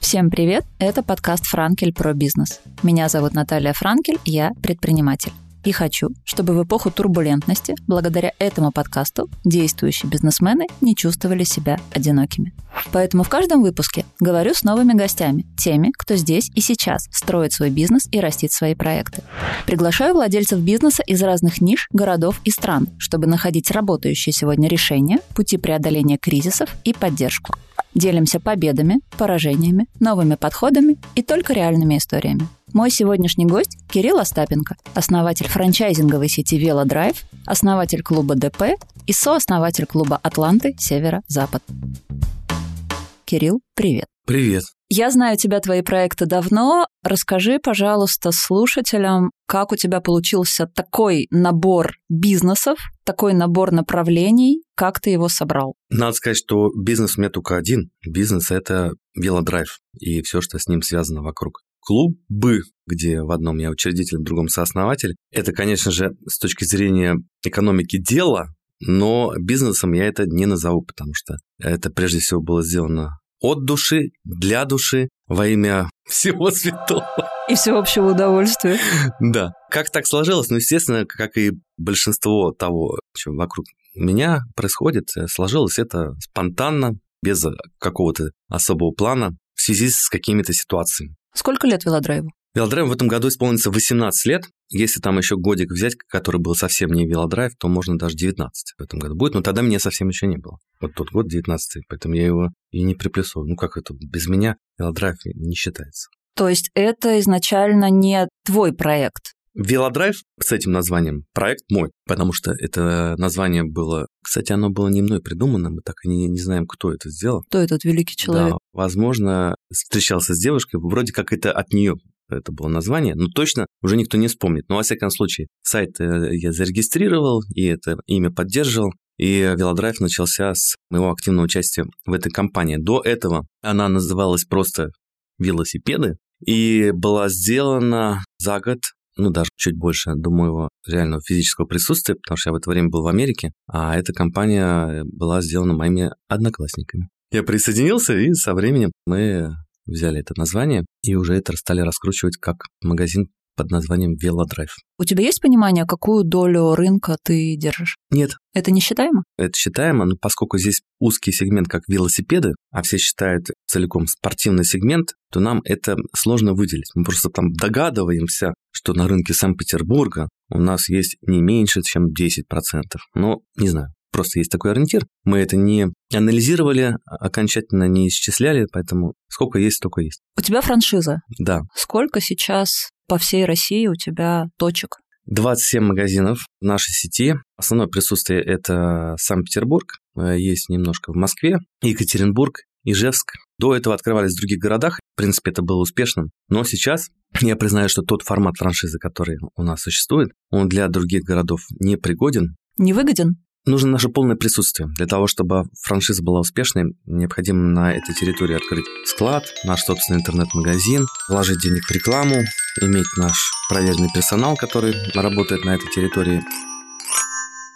Всем привет! Это подкаст «Франкель про бизнес». Меня зовут Наталья Франкель, я предприниматель. И хочу, чтобы в эпоху турбулентности, благодаря этому подкасту, действующие бизнесмены не чувствовали себя одинокими. Поэтому в каждом выпуске говорю с новыми гостями, теми, кто здесь и сейчас строит свой бизнес и растит свои проекты. Приглашаю владельцев бизнеса из разных ниш, городов и стран, чтобы находить работающие сегодня решения, пути преодоления кризисов и поддержку. Делимся победами, поражениями, новыми подходами и только реальными историями. Мой сегодняшний гость – Кирилл Остапенко, основатель франчайзинговой сети «Велодрайв», основатель клуба ДП и сооснователь клуба «Атланты. Севера-Запад». Кирилл, привет. Привет. Я знаю тебя, твои проекты давно. Расскажи, пожалуйста, слушателям, как у тебя получился такой набор бизнесов, такой набор направлений, как ты его собрал? Надо сказать, что бизнес у меня только один. Бизнес – это велодрайв и все, что с ним связано вокруг. Клубы, где в одном я учредитель, в другом сооснователь, это, конечно же, с точки зрения экономики дела, но бизнесом я это не назову, потому что это прежде всего было сделано от души, для души, во имя всего святого. И всеобщего удовольствия. Да. Как так сложилось? Ну, естественно, как и большинство того, что вокруг меня происходит, сложилось это спонтанно, без какого-то особого плана, в связи с какими-то ситуациями. Сколько лет велодрайву? Велодрайв в этом году исполнится 18 лет. Если там еще годик взять, который был совсем не велодрайв, то можно даже 19 в этом году будет. Но тогда меня совсем еще не было. Вот тот год 19 поэтому я его и не приплюсовал. Ну как это, без меня велодрайв не считается. То есть это изначально не твой проект? Велодрайв с этим названием проект мой, потому что это название было... Кстати, оно было не мной придумано, мы так и не, не знаем, кто это сделал. Кто этот великий человек? Да, возможно, встречался с девушкой, вроде как это от нее это было название, но точно уже никто не вспомнит. Но, во всяком случае, сайт э, я зарегистрировал, и это имя поддерживал, и Велодрайв начался с моего активного участия в этой компании. До этого она называлась просто «Велосипеды», и была сделана за год ну, даже чуть больше до моего реального физического присутствия, потому что я в это время был в Америке, а эта компания была сделана моими одноклассниками. Я присоединился, и со временем мы взяли это название и уже это стали раскручивать как магазин под названием Велодрайв. У тебя есть понимание, какую долю рынка ты держишь? Нет. Это не считаемо? Это считаемо, но поскольку здесь узкий сегмент, как велосипеды, а все считают целиком спортивный сегмент, то нам это сложно выделить. Мы просто там догадываемся, что на рынке Санкт-Петербурга у нас есть не меньше, чем 10%. Но не знаю. Просто есть такой ориентир. Мы это не анализировали, окончательно не исчисляли, поэтому сколько есть, столько есть. У тебя франшиза? Да. Сколько сейчас по всей России у тебя точек? 27 магазинов в нашей сети. Основное присутствие – это Санкт-Петербург, э, есть немножко в Москве, Екатеринбург, Ижевск. До этого открывались в других городах, в принципе, это было успешным. Но сейчас я признаю, что тот формат франшизы, который у нас существует, он для других городов не пригоден. Не выгоден? Нужно наше полное присутствие. Для того, чтобы франшиза была успешной, необходимо на этой территории открыть склад, наш собственный интернет-магазин, вложить денег в рекламу, иметь наш проверенный персонал, который работает на этой территории.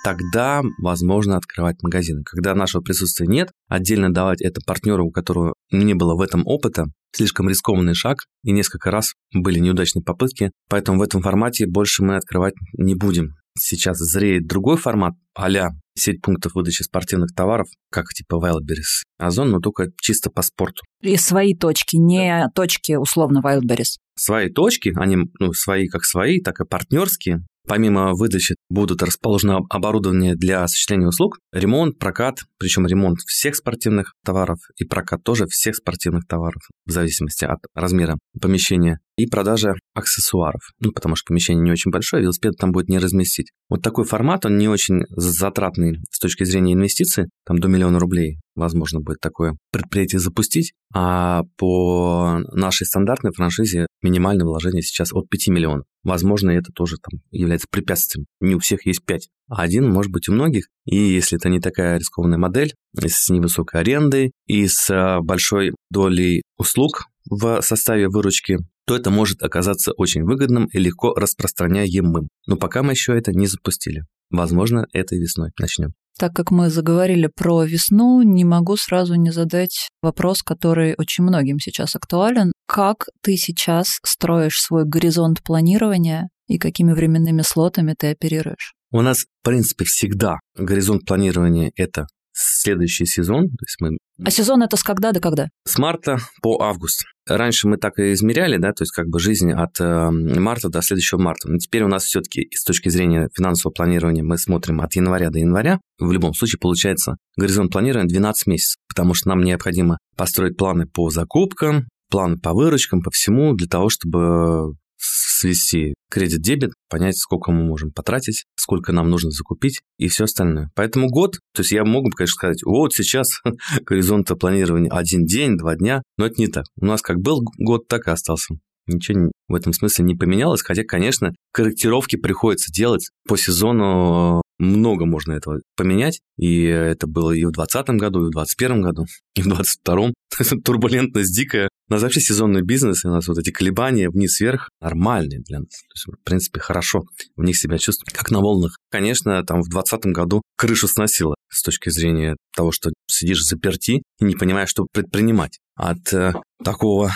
Тогда возможно открывать магазины. Когда нашего присутствия нет, отдельно давать это партнеру, у которого не было в этом опыта, слишком рискованный шаг, и несколько раз были неудачные попытки, поэтому в этом формате больше мы открывать не будем сейчас зреет другой формат а сеть пунктов выдачи спортивных товаров, как типа Wildberries, Озон, но только чисто по спорту. И свои точки, не точки условно Wildberries. Свои точки, они ну, свои как свои, так и партнерские. Помимо выдачи будут расположено оборудование для осуществления услуг, ремонт, прокат, причем ремонт всех спортивных товаров и прокат тоже всех спортивных товаров, в зависимости от размера помещения, и продажа аксессуаров, ну, потому что помещение не очень большое, велосипед там будет не разместить. Вот такой формат, он не очень затратный с точки зрения инвестиций, там до миллиона рублей возможно будет такое предприятие запустить, а по нашей стандартной франшизе минимальное вложение сейчас от 5 миллионов. Возможно, это тоже там является препятствием. Не у всех есть 5, а один может быть у многих. И если это не такая рискованная модель, с невысокой арендой и с а, большой долей услуг в составе выручки, то это может оказаться очень выгодным и легко распространяемым. Но пока мы еще это не запустили. Возможно, этой весной начнем. Так как мы заговорили про весну, не могу сразу не задать вопрос, который очень многим сейчас актуален. Как ты сейчас строишь свой горизонт планирования и какими временными слотами ты оперируешь? У нас, в принципе, всегда горизонт планирования – это следующий сезон. То есть мы... А сезон это с когда до когда? С марта по август. Раньше мы так и измеряли, да, то есть как бы жизнь от э, марта до следующего марта. Но теперь у нас все-таки с точки зрения финансового планирования мы смотрим от января до января. В любом случае получается горизонт планирования 12 месяцев, потому что нам необходимо построить планы по закупкам, планы по выручкам, по всему, для того, чтобы свести кредит-дебет, понять, сколько мы можем потратить, сколько нам нужно закупить и все остальное. Поэтому год, то есть я могу, конечно, сказать, вот сейчас горизонт планирования один день, два дня, но это не так. У нас как был год, так и остался. Ничего в этом смысле не поменялось, хотя, конечно, корректировки приходится делать по сезону много можно этого поменять, и это было и в 2020 году, и в 2021 году, и в 2022. Турбулентность дикая. У нас вообще сезонный бизнес, и у нас вот эти колебания вниз-вверх нормальные для нас. То есть, в принципе, хорошо в них себя чувствуем, как на волнах. Конечно, там в 2020 году крышу сносило с точки зрения того, что сидишь заперти и не понимаешь, что предпринимать. От э, такого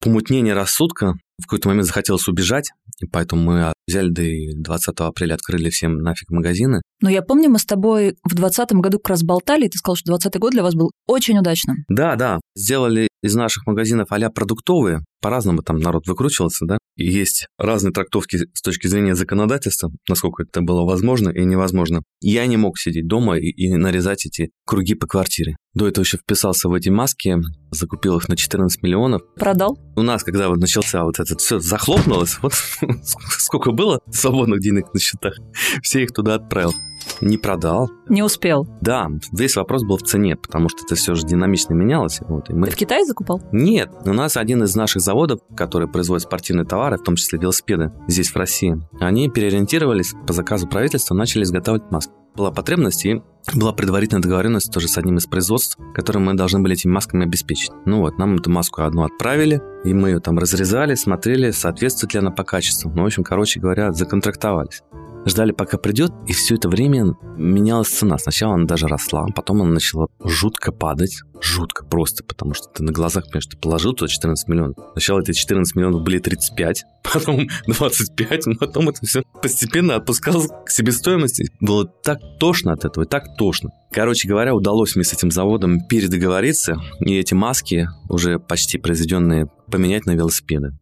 помутнения рассудка в какой-то момент захотелось убежать, и поэтому мы взяли, да и 20 апреля открыли всем нафиг магазины. Но я помню, мы с тобой в 2020 году как раз болтали, и ты сказал, что 2020 год для вас был очень удачным. Да, да. Сделали из наших магазинов а продуктовые. По-разному там народ выкручивался, да. И есть разные трактовки с точки зрения законодательства, насколько это было возможно и невозможно. Я не мог сидеть дома и, и нарезать эти круги по квартире. До этого еще вписался в эти маски, закупил их на 14 миллионов. Продал? У нас, когда вот начался вот этот все захлопнулось, вот сколько было свободных денег на счетах, все их туда отправил. Не продал. Не успел. Да, весь вопрос был в цене, потому что это все же динамично менялось. Вот, и мы... Ты в Китае закупал? Нет, у нас один из наших заводов, который производит спортивные товары, в том числе велосипеды, здесь в России, они переориентировались по заказу правительства, начали изготавливать маски. Была потребность и была предварительная договоренность тоже с одним из производств, которым мы должны были этими масками обеспечить. Ну вот, нам эту маску одну отправили, и мы ее там разрезали, смотрели, соответствует ли она по качеству. Ну, в общем, короче говоря, законтрактовались ждали, пока придет, и все это время менялась цена. Сначала она даже росла, потом она начала жутко падать, жутко просто, потому что ты на глазах, понимаешь, ты положил туда 14 миллионов. Сначала эти 14 миллионов были 35, потом 25, потом это все постепенно отпускалось к себестоимости. Было так тошно от этого, так тошно. Короче говоря, удалось мне с этим заводом передоговориться, и эти маски, уже почти произведенные, поменять на велосипеды.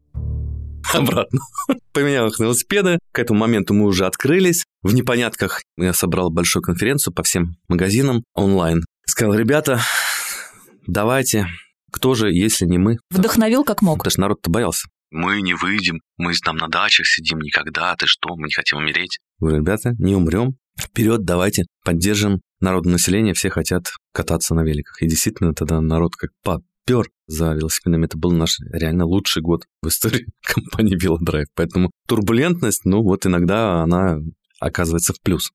обратно. Поменял их на велосипеды. К этому моменту мы уже открылись. В непонятках я собрал большую конференцию по всем магазинам онлайн. Сказал, ребята, давайте, кто же, если не мы? Вдохновил как мог. Потому что народ-то боялся. Мы не выйдем, мы там на дачах сидим никогда, ты что, мы не хотим умереть. Говорю, ребята, не умрем, вперед, давайте поддержим народное население, все хотят кататься на великах. И действительно, тогда народ как попер за велосипедами. Это был наш реально лучший год в истории компании Велодрайв. Поэтому турбулентность, ну вот иногда она оказывается в плюс.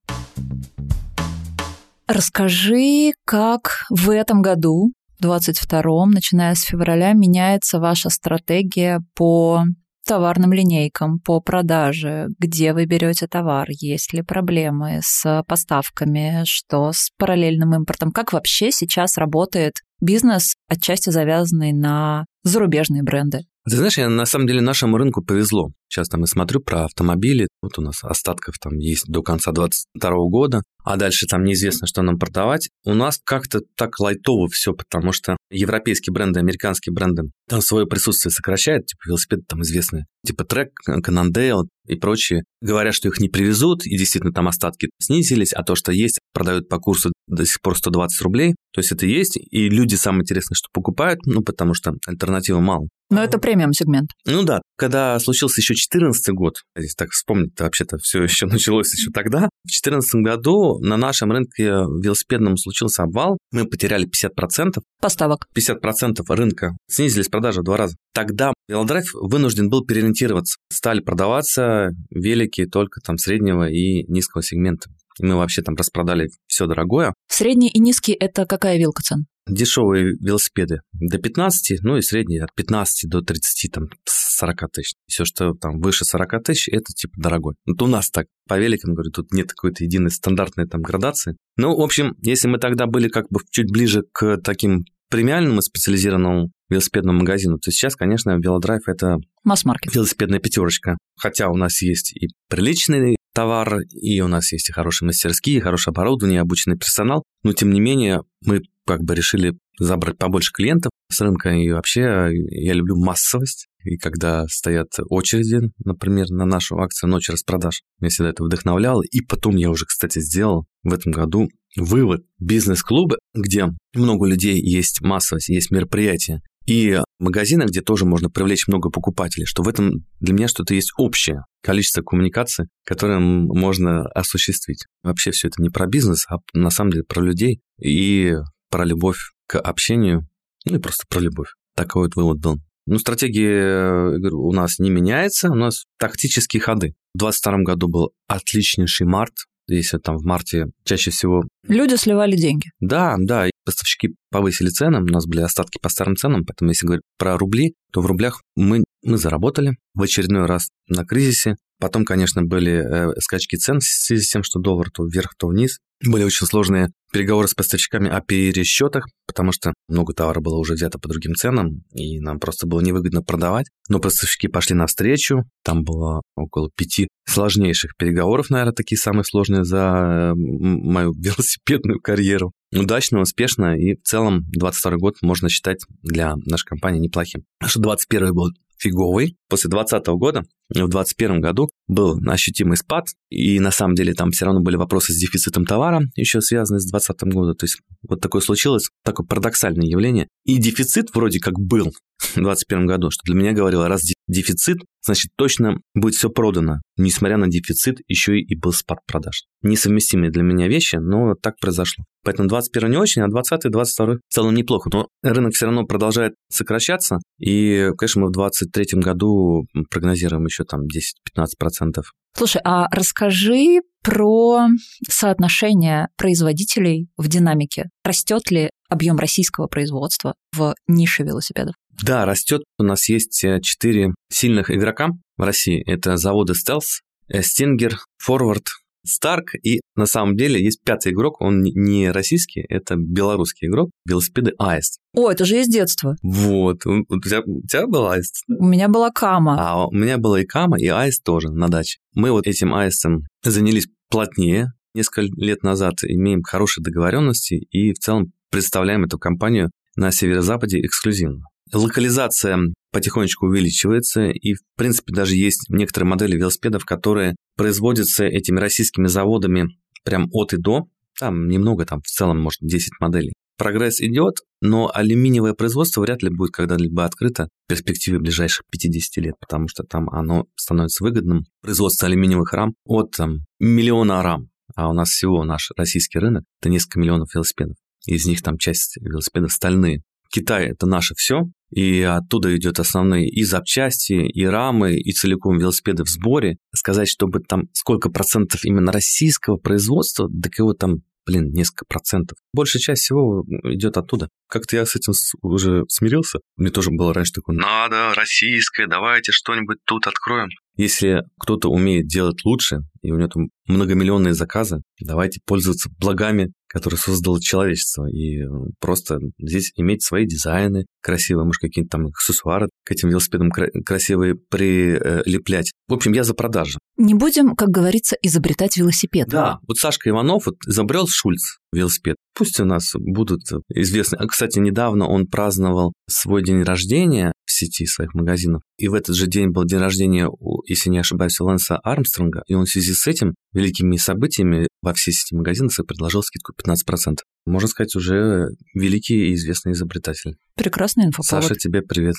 Расскажи, как в этом году, в 22-м, начиная с февраля, меняется ваша стратегия по товарным линейкам, по продаже, где вы берете товар, есть ли проблемы с поставками, что с параллельным импортом, как вообще сейчас работает бизнес, отчасти завязанный на зарубежные бренды. Ты знаешь, я, на самом деле нашему рынку повезло. Сейчас там я смотрю про автомобили, вот у нас остатков там есть до конца 2022 года, а дальше там неизвестно, что нам продавать. У нас как-то так лайтово все, потому что европейские бренды, американские бренды там свое присутствие сокращают, типа велосипеды там известные, типа Trek, Cannondale и прочие. Говорят, что их не привезут, и действительно там остатки снизились, а то, что есть, продают по курсу до сих пор 120 рублей. То есть это есть, и люди самое интересное, что покупают, ну, потому что альтернативы мало. Но это премиум сегмент. Ну да, когда случился еще 14 год, если так вспомнить, то вообще-то все еще началось еще тогда. В 2014 году на нашем рынке велосипедном случился обвал, мы потеряли 50%. Поставок. 50% рынка. Снизились продажи в два раза. Тогда Велодрайв вынужден был переориентироваться. Стали продаваться велики только там среднего и низкого сегмента. И мы вообще там распродали все дорогое. Средний и низкий – это какая вилка цен? Дешевые велосипеды до 15, ну и средние от 15 до 30, там, 40 тысяч. Все, что там выше 40 тысяч, это типа дорогой. Вот у нас так, по великам, говорю, тут нет какой-то единой стандартной там градации. Ну, в общем, если мы тогда были как бы чуть ближе к таким премиальному специализированному велосипедному магазину, то сейчас, конечно, велодрайв – это Масс-маркет. велосипедная пятерочка. Хотя у нас есть и приличный товар, и у нас есть и хорошие мастерские, и хорошее оборудование, и обученный персонал, но тем не менее мы как бы решили забрать побольше клиентов с рынка, и вообще я люблю массовость, и когда стоят очереди, например, на нашу акцию «Ночь распродаж», меня всегда это вдохновляло, и потом я уже, кстати, сделал в этом году вывод. Бизнес-клубы, где много людей, есть массовость, есть мероприятия, и магазины, где тоже можно привлечь много покупателей, что в этом для меня что-то есть общее. Количество коммуникаций, которые можно осуществить. Вообще все это не про бизнес, а на самом деле про людей. И про любовь к общению, ну и просто про любовь. Такой вот вывод был. Ну, стратегия говорю, у нас не меняется, у нас тактические ходы. В 2022 году был отличнейший март, если там в марте чаще всего... Люди сливали деньги. Да, да, поставщики повысили цены, у нас были остатки по старым ценам, поэтому если говорить про рубли, то в рублях мы, мы заработали в очередной раз на кризисе. Потом, конечно, были э, скачки цен в связи с тем, что доллар то вверх, то вниз. Были очень сложные переговоры с поставщиками о пересчетах, потому что много товара было уже взято по другим ценам, и нам просто было невыгодно продавать. Но поставщики пошли навстречу, там было около пяти сложнейших переговоров, наверное, такие самые сложные за мою велосипедную карьеру. Удачно, успешно, и в целом 22 год можно считать для нашей компании неплохим. Что 21 был фиговый. После 2020 года, в 2021 году был ощутимый спад, и на самом деле там все равно были вопросы с дефицитом товара, еще связанные с 2020 годом. То есть вот такое случилось, такое парадоксальное явление. И дефицит вроде как был 2021 году, что для меня говорило, раз дефицит, значит точно будет все продано. Несмотря на дефицит, еще и был спад продаж. Несовместимые для меня вещи, но так произошло. Поэтому 21 не очень, а 20 22 в целом неплохо. Но рынок все равно продолжает сокращаться. И, конечно, мы в 2023 году прогнозируем еще там 10-15%. Слушай, а расскажи про соотношение производителей в динамике. Растет ли объем российского производства в нише велосипедов? Да, растет. У нас есть э, четыре сильных игрока в России. Это заводы Stealth, Stinger, Forward, Старк, и на самом деле есть пятый игрок, он не российский, это белорусский игрок, велосипеды Аист. О, это же из детства. Вот. У тебя, у тебя был Аист? У меня была Кама. А у меня была и Кама, и Аист тоже на даче. Мы вот этим Аистом занялись плотнее несколько лет назад, имеем хорошие договоренности и в целом представляем эту компанию на северо-западе эксклюзивно. Локализация потихонечку увеличивается, и, в принципе, даже есть некоторые модели велосипедов, которые производятся этими российскими заводами прям от и до. Там немного, там в целом, может, 10 моделей. Прогресс идет, но алюминиевое производство вряд ли будет когда-либо открыто в перспективе ближайших 50 лет, потому что там оно становится выгодным. Производство алюминиевых рам от там, миллиона рам, а у нас всего наш российский рынок – это несколько миллионов велосипедов. Из них там часть велосипедов стальные. Китай – это наше все, и оттуда идет основные и запчасти, и рамы, и целиком велосипеды в сборе. Сказать, чтобы там сколько процентов именно российского производства, да кого там, блин, несколько процентов. Большая часть всего идет оттуда. Как-то я с этим уже смирился. Мне тоже было раньше такое, надо российское, давайте что-нибудь тут откроем. Если кто-то умеет делать лучше, и у него там многомиллионные заказы, давайте пользоваться благами, которые создало человечество, и э, просто здесь иметь свои дизайны красивые, может, какие-то там аксессуары к этим велосипедам красивые прилеплять. В общем, я за продажи. Не будем, как говорится, изобретать велосипед. Да, вот Сашка Иванов вот изобрел Шульц велосипед. Пусть у нас будут известны. А, кстати, недавно он праздновал свой день рождения в сети своих магазинов. И в этот же день был день рождения, если не ошибаюсь, Лэнса Армстронга. И он в связи с этим великими событиями во всей сети магазинов предложил скидку 15%. Можно сказать, уже великий и известный изобретатель. Прекрасный инфоповод. Саша, тебе привет.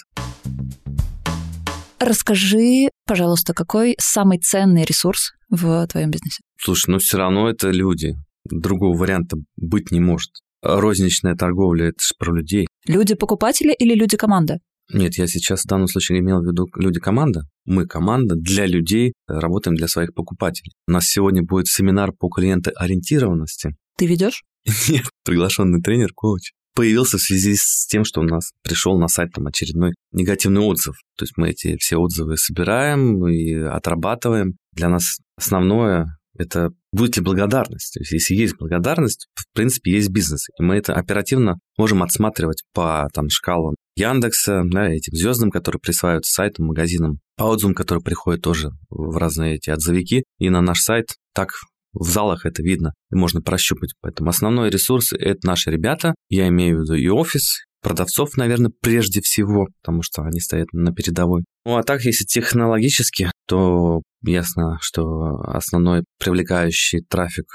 Расскажи, пожалуйста, какой самый ценный ресурс в твоем бизнесе? Слушай, ну все равно это люди. Другого варианта быть не может. Розничная торговля – это же про людей. Люди-покупатели или люди-команда? Нет, я сейчас в данном случае имел в виду люди-команда. Мы команда для людей, работаем для своих покупателей. У нас сегодня будет семинар по клиентоориентированности. Ты ведешь? Нет, приглашенный тренер, коуч. появился в связи с тем, что у нас пришел на сайт там очередной негативный отзыв. То есть мы эти все отзывы собираем и отрабатываем. Для нас основное это будет ли благодарность. То есть, если есть благодарность, в принципе, есть бизнес. И мы это оперативно можем отсматривать по там, шкалам Яндекса, да, этим звездам, которые присваиваются сайтам, магазинам, по отзывам, которые приходят тоже в разные эти отзывики, и на наш сайт так в залах это видно, и можно прощупать. Поэтому основной ресурс – это наши ребята. Я имею в виду и офис, продавцов, наверное, прежде всего, потому что они стоят на передовой. Ну а так, если технологически, то ясно, что основной привлекающий трафик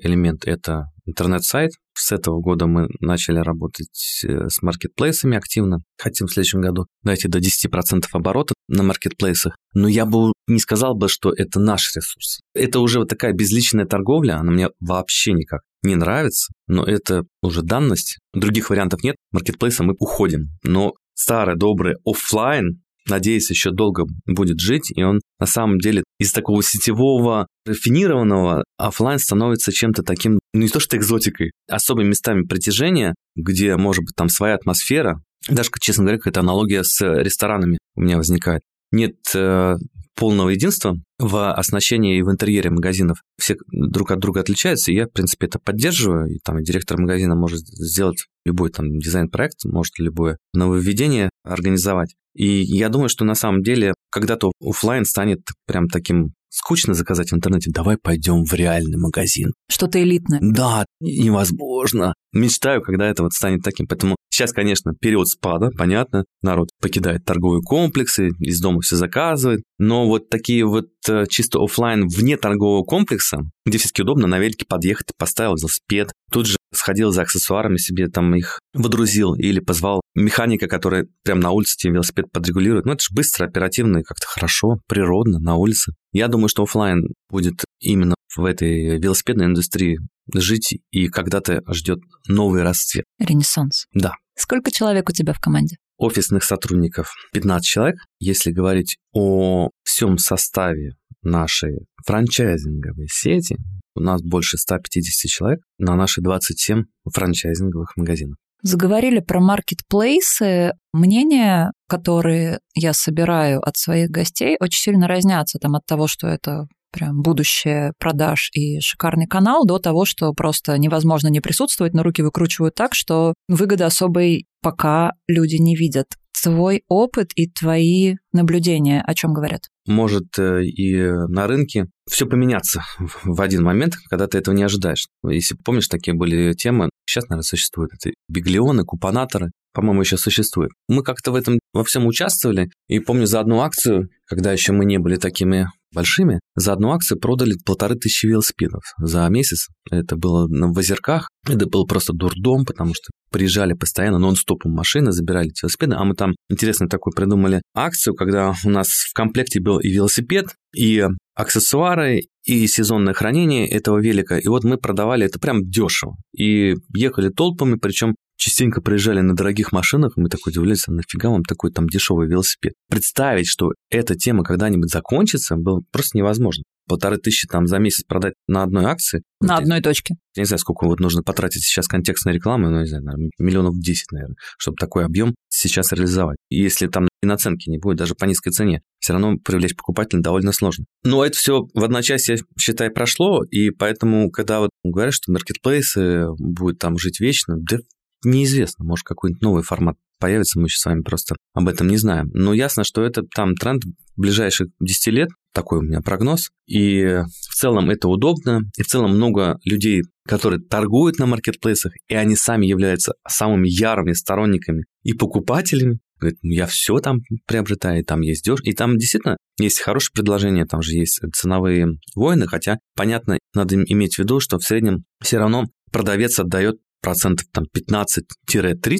элемент – это интернет-сайт. С этого года мы начали работать э, с маркетплейсами активно. Хотим в следующем году дойти до 10% оборота на маркетплейсах. Но я бы не сказал бы, что это наш ресурс. Это уже вот такая безличная торговля, она мне вообще никак не нравится, но это уже данность. Других вариантов нет. Маркетплейса мы уходим. Но старый добрый офлайн надеюсь, еще долго будет жить, и он на самом деле из такого сетевого, рафинированного офлайн становится чем-то таким, ну не то что экзотикой, особыми местами притяжения, где может быть там своя атмосфера. Даже, честно говоря, какая-то аналогия с ресторанами у меня возникает. Нет э, полного единства в оснащении и в интерьере магазинов. Все друг от друга отличаются, и я, в принципе, это поддерживаю. И там директор магазина может сделать любой там дизайн-проект, может любое нововведение организовать. И я думаю, что на самом деле когда-то офлайн станет прям таким скучно заказать в интернете, давай пойдем в реальный магазин. Что-то элитное. Да, невозможно. Мечтаю, когда это вот станет таким. Поэтому сейчас, конечно, период спада, понятно. Народ покидает торговые комплексы, из дома все заказывает. Но вот такие вот э, чисто офлайн вне торгового комплекса, где все-таки удобно на велике подъехать, поставил велосипед, тут же сходил за аксессуарами себе, там их водрузил или позвал механика, который прямо на улице тебе велосипед подрегулирует. Ну, это же быстро, оперативно и как-то хорошо, природно, на улице. Я думаю, что офлайн будет именно в этой велосипедной индустрии жить и когда-то ждет новый расцвет. Ренессанс. Да. Сколько человек у тебя в команде? Офисных сотрудников 15 человек. Если говорить о всем составе нашей франчайзинговой сети, у нас больше 150 человек на наши 27 франчайзинговых магазинов. Заговорили про маркетплейсы. Мнения, которые я собираю от своих гостей, очень сильно разнятся там, от того, что это прям будущее продаж и шикарный канал, до того, что просто невозможно не присутствовать, но руки выкручивают так, что выгоды особой пока люди не видят. Твой опыт и твои наблюдения о чем говорят? Может э, и на рынке все поменяться в один момент, когда ты этого не ожидаешь. Если помнишь, такие были темы, сейчас, наверное, существуют это биглионы, купонаторы, по-моему, еще существует. Мы как-то в этом во всем участвовали, и помню за одну акцию, когда еще мы не были такими большими, за одну акцию продали полторы тысячи велосипедов за месяц. Это было в Озерках, это был просто дурдом, потому что приезжали постоянно нон-стопом машины, забирали эти велосипеды, а мы там интересно такую придумали акцию, когда у нас в комплекте был и велосипед, и аксессуары, и сезонное хранение этого велика. И вот мы продавали это прям дешево. И ехали толпами, причем частенько приезжали на дорогих машинах, мы такой удивлялись, а нафига вам такой там дешевый велосипед? Представить, что эта тема когда-нибудь закончится, было просто невозможно. Полторы тысячи там за месяц продать на одной акции. На вот одной я, точке. Я не знаю, сколько вот нужно потратить сейчас контекстной рекламы, но, не знаю, наверное, миллионов 10, наверное, чтобы такой объем сейчас реализовать. И если там и наценки не будет, даже по низкой цене, все равно привлечь покупателя довольно сложно. Но это все в одночасье, считай, прошло, и поэтому, когда вот говорят, что маркетплейсы будут там жить вечно, да неизвестно, может, какой-нибудь новый формат появится, мы еще с вами просто об этом не знаем. Но ясно, что это там тренд ближайших 10 лет, такой у меня прогноз, и в целом это удобно, и в целом много людей, которые торгуют на маркетплейсах, и они сами являются самыми ярыми сторонниками и покупателями, говорит, «Ну, я все там приобретаю, и там есть дешево, и там действительно есть хорошее предложение, там же есть ценовые войны, хотя, понятно, надо иметь в виду, что в среднем все равно продавец отдает процентов там 15-30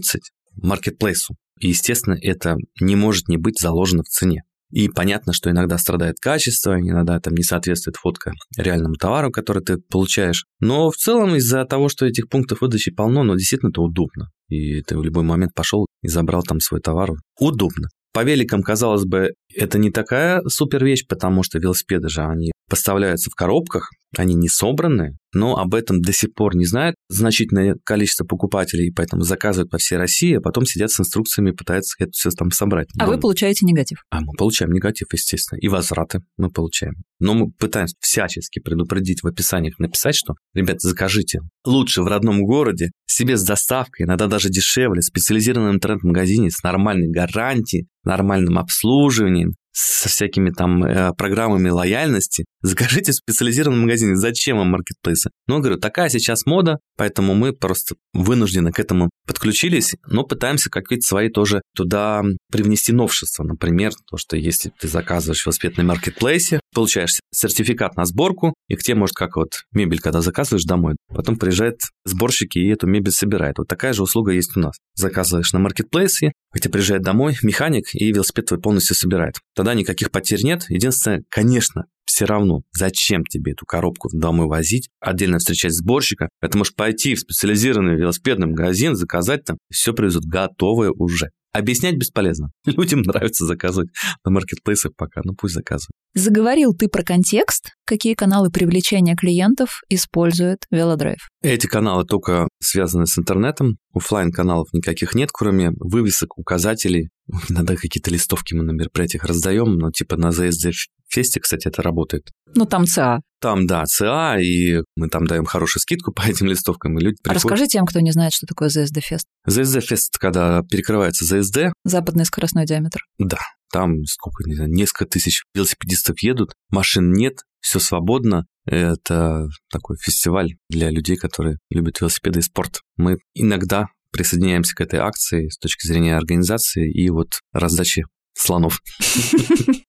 маркетплейсу. И, естественно, это не может не быть заложено в цене. И понятно, что иногда страдает качество, иногда там не соответствует фотка реальному товару, который ты получаешь. Но в целом из-за того, что этих пунктов выдачи полно, но действительно это удобно. И ты в любой момент пошел и забрал там свой товар. Удобно. По великам, казалось бы, это не такая супер вещь, потому что велосипеды же, они поставляются в коробках, они не собраны, но об этом до сих пор не знают значительное количество покупателей, поэтому заказывают по всей России, а потом сидят с инструкциями и пытаются это все там собрать. А но... вы получаете негатив? А мы получаем негатив, естественно, и возвраты мы получаем. Но мы пытаемся всячески предупредить в описаниях, написать, что, ребята, закажите лучше в родном городе, себе с доставкой, иногда даже дешевле, в специализированном интернет-магазине с нормальной гарантией, нормальным обслуживанием, со всякими там э, программами лояльности, закажите в специализированном магазине. Зачем вам маркетплейсы? Ну, говорю, такая сейчас мода, поэтому мы просто вынуждены к этому подключились, но пытаемся какие-то свои тоже туда привнести новшества. Например, то, что если ты заказываешь велосипед на маркетплейсе, получаешь сертификат на сборку, и к тебе, может, как вот мебель, когда заказываешь домой, потом приезжает сборщики и эту мебель собирает. Вот такая же услуга есть у нас. Заказываешь на маркетплейсе, тебе приезжает домой механик, и велосипед твой полностью собирает. Тогда никаких потерь нет. Единственное, конечно, все равно, зачем тебе эту коробку домой возить, отдельно встречать сборщика. Это можешь пойти в специализированный велосипедный магазин, заказать там, все привезут готовое уже. Объяснять бесполезно. Людям нравится заказывать на маркетплейсах пока, ну пусть заказывают. Заговорил ты про контекст. Какие каналы привлечения клиентов использует Велодрайв? Эти каналы только связаны с интернетом. офлайн каналов никаких нет, кроме вывесок, указателей. Иногда какие-то листовки мы на мероприятиях раздаем, но типа на ZSD фесте, кстати, это работает. Ну, там ЦА. Там, да, ЦА, и мы там даем хорошую скидку по этим листовкам, и люди приходят. Расскажи тем, кто не знает, что такое ZSD Фест. ZSD Фест, когда перекрывается ZSD. Западный скоростной диаметр. Да, там сколько, не знаю, несколько тысяч велосипедистов едут, машин нет, все свободно. Это такой фестиваль для людей, которые любят велосипеды и спорт. Мы иногда присоединяемся к этой акции с точки зрения организации и вот раздачи слонов.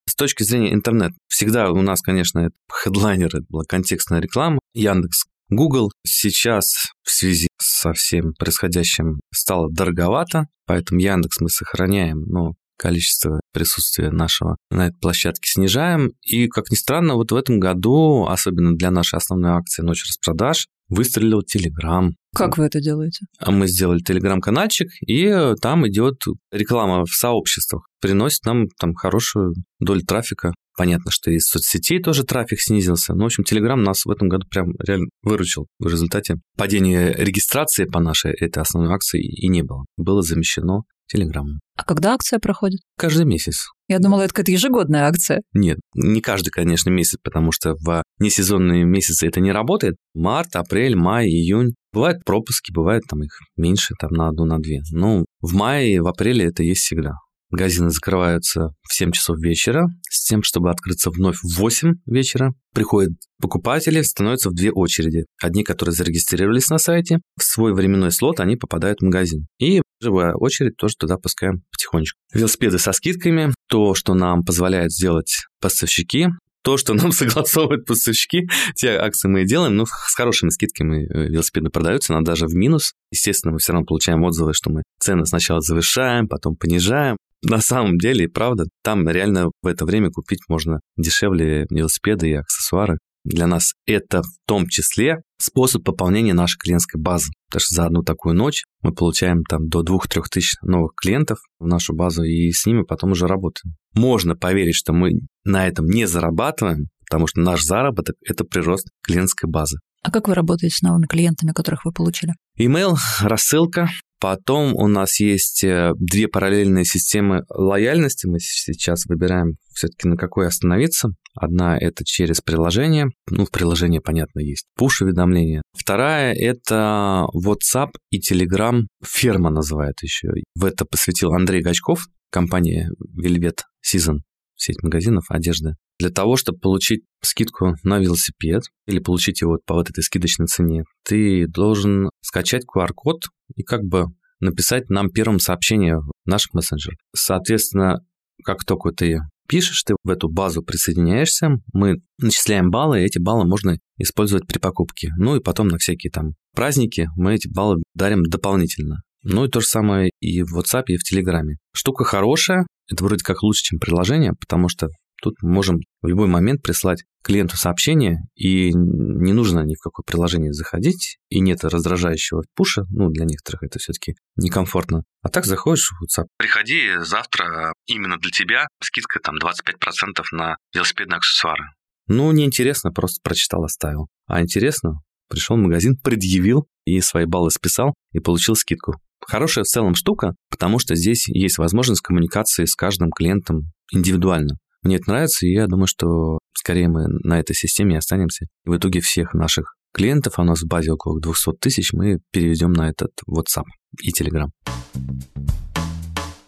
С точки зрения интернет, всегда у нас, конечно, это хедлайнер, это была контекстная реклама, Яндекс, Google сейчас в связи со всем происходящим стало дороговато, поэтому Яндекс мы сохраняем, но количество присутствия нашего на этой площадке снижаем. И, как ни странно, вот в этом году, особенно для нашей основной акции «Ночь распродаж», выстрелил Телеграм. Как вы это делаете? А мы сделали Телеграм-канальчик, и там идет реклама в сообществах. Приносит нам там хорошую долю трафика. Понятно, что из соцсетей тоже трафик снизился. Но, в общем, Телеграм нас в этом году прям реально выручил. В результате падения регистрации по нашей этой основной акции и не было. Было замещено Телеграммом. А когда акция проходит? Каждый месяц. Я думала, это какая-то ежегодная акция. Нет, не каждый, конечно, месяц, потому что в несезонные месяцы это не работает. Март, апрель, май, июнь. Бывают пропуски, бывает там их меньше, там на одну, на две. Ну, в мае, в апреле это есть всегда. Магазины закрываются в 7 часов вечера с тем, чтобы открыться вновь в 8 вечера. Приходят покупатели, становятся в две очереди. Одни, которые зарегистрировались на сайте, в свой временной слот они попадают в магазин. И живая очередь тоже туда пускаем потихонечку. Велосипеды со скидками, то, что нам позволяет сделать поставщики, то, что нам согласовывают поставщики, те акции мы и делаем, но с хорошими скидками э, велосипеды продаются, но даже в минус. Естественно, мы все равно получаем отзывы, что мы цены сначала завышаем, потом понижаем. На самом деле, правда, там реально в это время купить можно дешевле велосипеды и аксессуары. Для нас это в том числе способ пополнения нашей клиентской базы. Потому что за одну такую ночь мы получаем там до 2-3 тысяч новых клиентов в нашу базу и с ними потом уже работаем. Можно поверить, что мы на этом не зарабатываем, потому что наш заработок – это прирост клиентской базы. А как вы работаете с новыми клиентами, которых вы получили? Email, рассылка, Потом у нас есть э, две параллельные системы лояльности. Мы сейчас выбираем все-таки на какой остановиться. Одна – это через приложение. Ну, в приложении, понятно, есть push-уведомления. Вторая – это WhatsApp и Telegram. Ферма называют еще. В это посвятил Андрей Гачков, компания Velvet Season, сеть магазинов одежды. Для того, чтобы получить скидку на велосипед или получить его по вот этой скидочной цене, ты должен скачать QR-код и как бы написать нам первым сообщение в наш мессенджер. Соответственно, как только ты пишешь, ты в эту базу присоединяешься, мы начисляем баллы, и эти баллы можно использовать при покупке. Ну и потом на всякие там праздники мы эти баллы дарим дополнительно. Ну и то же самое и в WhatsApp, и в Телеграме. Штука хорошая, это вроде как лучше, чем приложение, потому что тут мы можем в любой момент прислать клиенту сообщение, и не нужно ни в какое приложение заходить, и нет раздражающего пуша, ну, для некоторых это все-таки некомфортно. А так заходишь в WhatsApp. Приходи завтра именно для тебя, скидка там 25% на велосипедные аксессуары. Ну, неинтересно, просто прочитал, оставил. А интересно, пришел в магазин, предъявил и свои баллы списал и получил скидку. Хорошая в целом штука, потому что здесь есть возможность коммуникации с каждым клиентом индивидуально. Мне это нравится, и я думаю, что скорее мы на этой системе останемся. В итоге всех наших клиентов, а у нас в базе около 200 тысяч, мы переведем на этот WhatsApp и Telegram.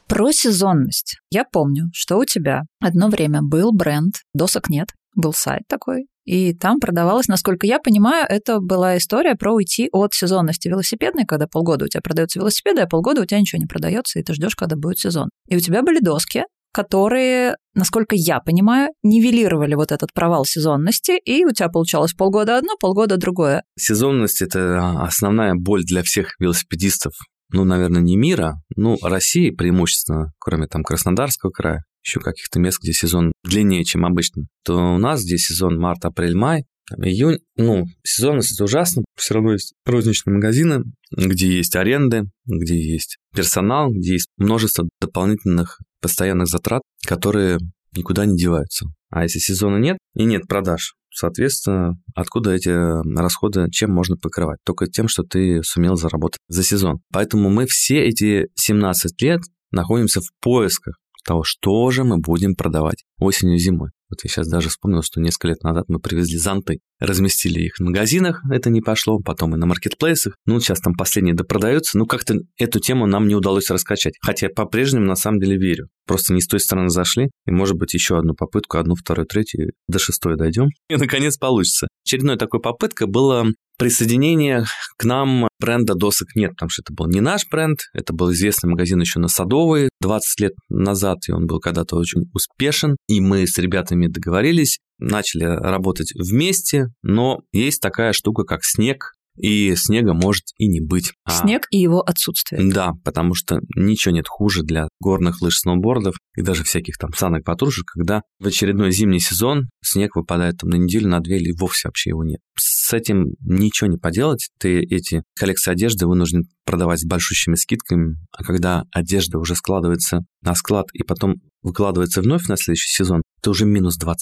Про сезонность. Я помню, что у тебя одно время был бренд, досок нет, был сайт такой, и там продавалось, насколько я понимаю, это была история про уйти от сезонности велосипедной, когда полгода у тебя продаются велосипеды, а полгода у тебя ничего не продается, и ты ждешь, когда будет сезон. И у тебя были доски, которые, насколько я понимаю, нивелировали вот этот провал сезонности, и у тебя получалось полгода одно, полгода другое. Сезонность – это основная боль для всех велосипедистов ну, наверное, не мира, ну, России преимущественно, кроме там Краснодарского края, еще каких-то мест, где сезон длиннее, чем обычно, то у нас здесь сезон март, апрель, май, там, июнь, ну, сезонность это ужасно, все равно есть розничные магазины, где есть аренды, где есть персонал, где есть множество дополнительных постоянных затрат, которые никуда не деваются. А если сезона нет и нет продаж, соответственно, откуда эти расходы, чем можно покрывать? Только тем, что ты сумел заработать за сезон. Поэтому мы все эти 17 лет находимся в поисках того, что же мы будем продавать осенью зимой. Вот я сейчас даже вспомнил, что несколько лет назад мы привезли зонты, разместили их в магазинах, это не пошло, потом и на маркетплейсах. Ну, сейчас там последние допродаются. Ну, как-то эту тему нам не удалось раскачать. Хотя я по-прежнему на самом деле верю. Просто не с той стороны зашли, и, может быть, еще одну попытку, одну, вторую, третью, до шестой дойдем, и, наконец, получится. Очередной такой попытка была присоединение к нам бренда досок нет, потому что это был не наш бренд, это был известный магазин еще на Садовой 20 лет назад, и он был когда-то очень успешен, и мы с ребятами договорились, начали работать вместе, но есть такая штука, как снег, и снега может и не быть. А Снег и его отсутствие. Да, потому что ничего нет хуже для горных лыж, сноубордов и даже всяких там санок, подружек, когда в очередной зимний сезон снег выпадает там на неделю, на две или вовсе вообще его нет. С этим ничего не поделать. Ты эти коллекции одежды вынужден продавать с большущими скидками, а когда одежда уже складывается на склад и потом выкладывается вновь на следующий сезон, это уже минус 20%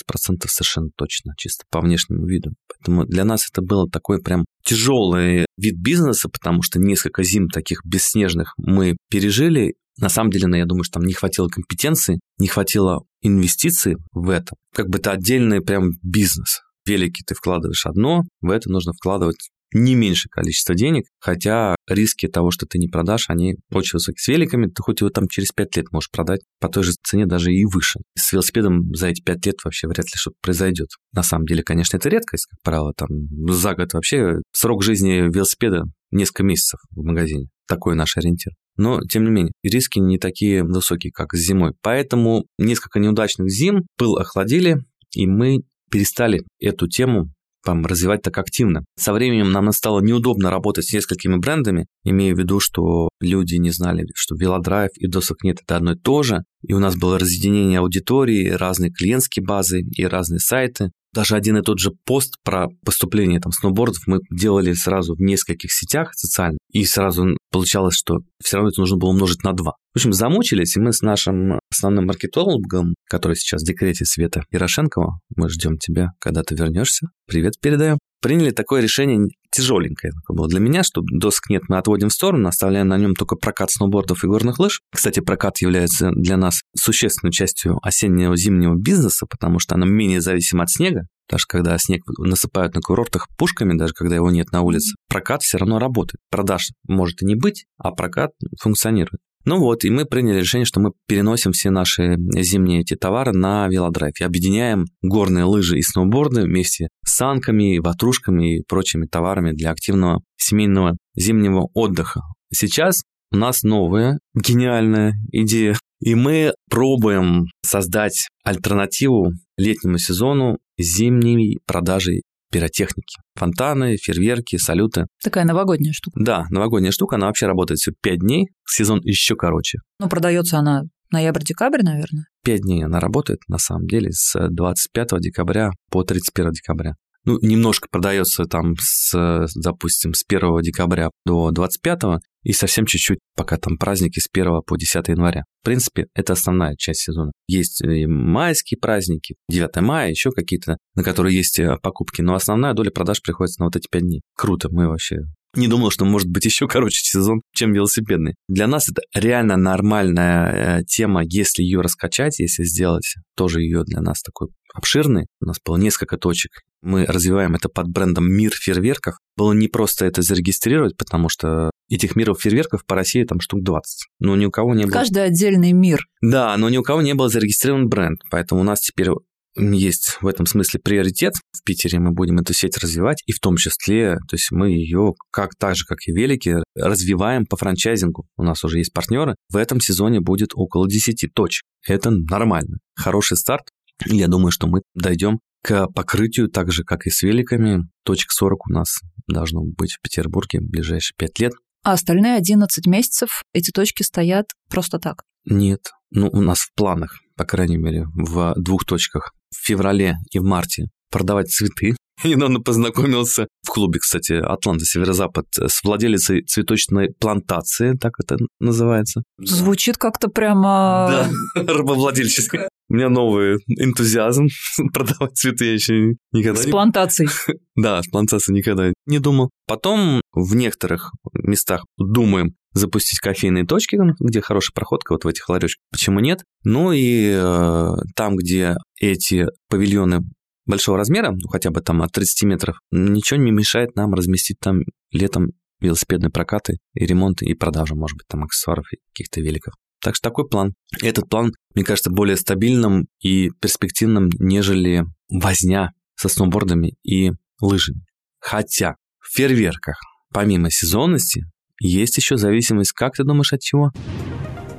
совершенно точно, чисто по внешнему виду. Поэтому для нас это было такой прям тяжелый вид бизнеса, потому что несколько зим таких бесснежных мы пережили. На самом деле, ну, я думаю, что там не хватило компетенции, не хватило инвестиций в это. Как бы это отдельный прям бизнес. Велики ты вкладываешь одно, в это нужно вкладывать не меньшее количество денег, хотя риски того, что ты не продашь, они очень высокие. С великами ты хоть его там через 5 лет можешь продать по той же цене, даже и выше. С велосипедом за эти 5 лет вообще вряд ли что-то произойдет. На самом деле, конечно, это редкость, как правило, там за год вообще срок жизни велосипеда несколько месяцев в магазине. Такой наш ориентир. Но, тем не менее, риски не такие высокие, как зимой. Поэтому несколько неудачных зим пыл охладили, и мы перестали эту тему там, развивать так активно. Со временем нам стало неудобно работать с несколькими брендами, имея в виду, что люди не знали, что велодрайв и досок нет это одно и то же, и у нас было разъединение аудитории, разные клиентские базы и разные сайты даже один и тот же пост про поступление там сноубордов мы делали сразу в нескольких сетях социальных, и сразу получалось, что все равно это нужно было умножить на два. В общем, замучились, и мы с нашим основным маркетологом, который сейчас в декрете Света Ярошенкова, мы ждем тебя, когда ты вернешься. Привет передаем приняли такое решение тяжеленькое было для меня, что досок нет, мы отводим в сторону, оставляем на нем только прокат сноубордов и горных лыж. Кстати, прокат является для нас существенной частью осеннего зимнего бизнеса, потому что она менее зависима от снега. Даже когда снег насыпают на курортах пушками, даже когда его нет на улице, прокат все равно работает. Продаж может и не быть, а прокат функционирует. Ну вот, и мы приняли решение, что мы переносим все наши зимние эти товары на велодрайв и объединяем горные лыжи и сноуборды вместе с санками, ватрушками и прочими товарами для активного семейного зимнего отдыха. Сейчас у нас новая гениальная идея, и мы пробуем создать альтернативу летнему сезону зимней продажей пиротехники. Фонтаны, фейерверки, салюты. Такая новогодняя штука. Да, новогодняя штука, она вообще работает всего 5 дней, сезон еще короче. Ну, продается она ноябрь-декабрь, наверное? Пять дней она работает, на самом деле, с 25 декабря по 31 декабря. Ну, немножко продается там с, допустим, с 1 декабря до 25 и совсем чуть-чуть, пока там праздники с 1 по 10 января. В принципе, это основная часть сезона. Есть и майские праздники, 9 мая, еще какие-то, на которые есть э, покупки, но основная доля продаж приходится на вот эти 5 дней. Круто, мы вообще не думал, что может быть еще короче сезон, чем велосипедный. Для нас это реально нормальная э, тема, если ее раскачать, если сделать тоже ее для нас такой обширный. У нас было несколько точек. Мы развиваем это под брендом «Мир фейерверков». Было не просто это зарегистрировать, потому что этих миров фейерверков по России там штук 20. Но ни у кого не было... Каждый отдельный мир. Да, но ни у кого не был зарегистрирован бренд. Поэтому у нас теперь есть в этом смысле приоритет. В Питере мы будем эту сеть развивать, и в том числе, то есть мы ее, как так же, как и велики, развиваем по франчайзингу. У нас уже есть партнеры. В этом сезоне будет около 10 точек. Это нормально. Хороший старт. Я думаю, что мы дойдем к покрытию, так же, как и с великами. Точек 40 у нас должно быть в Петербурге в ближайшие 5 лет. А остальные 11 месяцев эти точки стоят просто так? Нет. Ну, у нас в планах, по крайней мере, в двух точках в феврале и в марте продавать цветы. Я недавно познакомился в клубе, кстати, Атланта, Северо-Запад, с владелицей цветочной плантации, так это называется. Звучит как-то прямо... Да, рабовладельческое. У меня новый энтузиазм продавать цветы я еще никогда С плантацией. Да, с плантацией никогда не думал. Потом в некоторых местах думаем запустить кофейные точки, где хорошая проходка, вот в этих ларечках. Почему нет? Ну и э, там, где эти павильоны большого размера, ну хотя бы там от 30 метров, ничего не мешает нам разместить там летом велосипедные прокаты и ремонт, и продажу, может быть, там аксессуаров и каких-то великов. Так что такой план. Этот план, мне кажется, более стабильным и перспективным, нежели возня со сноубордами и лыжами. Хотя в фейерверках, помимо сезонности, есть еще зависимость, как ты думаешь, от чего?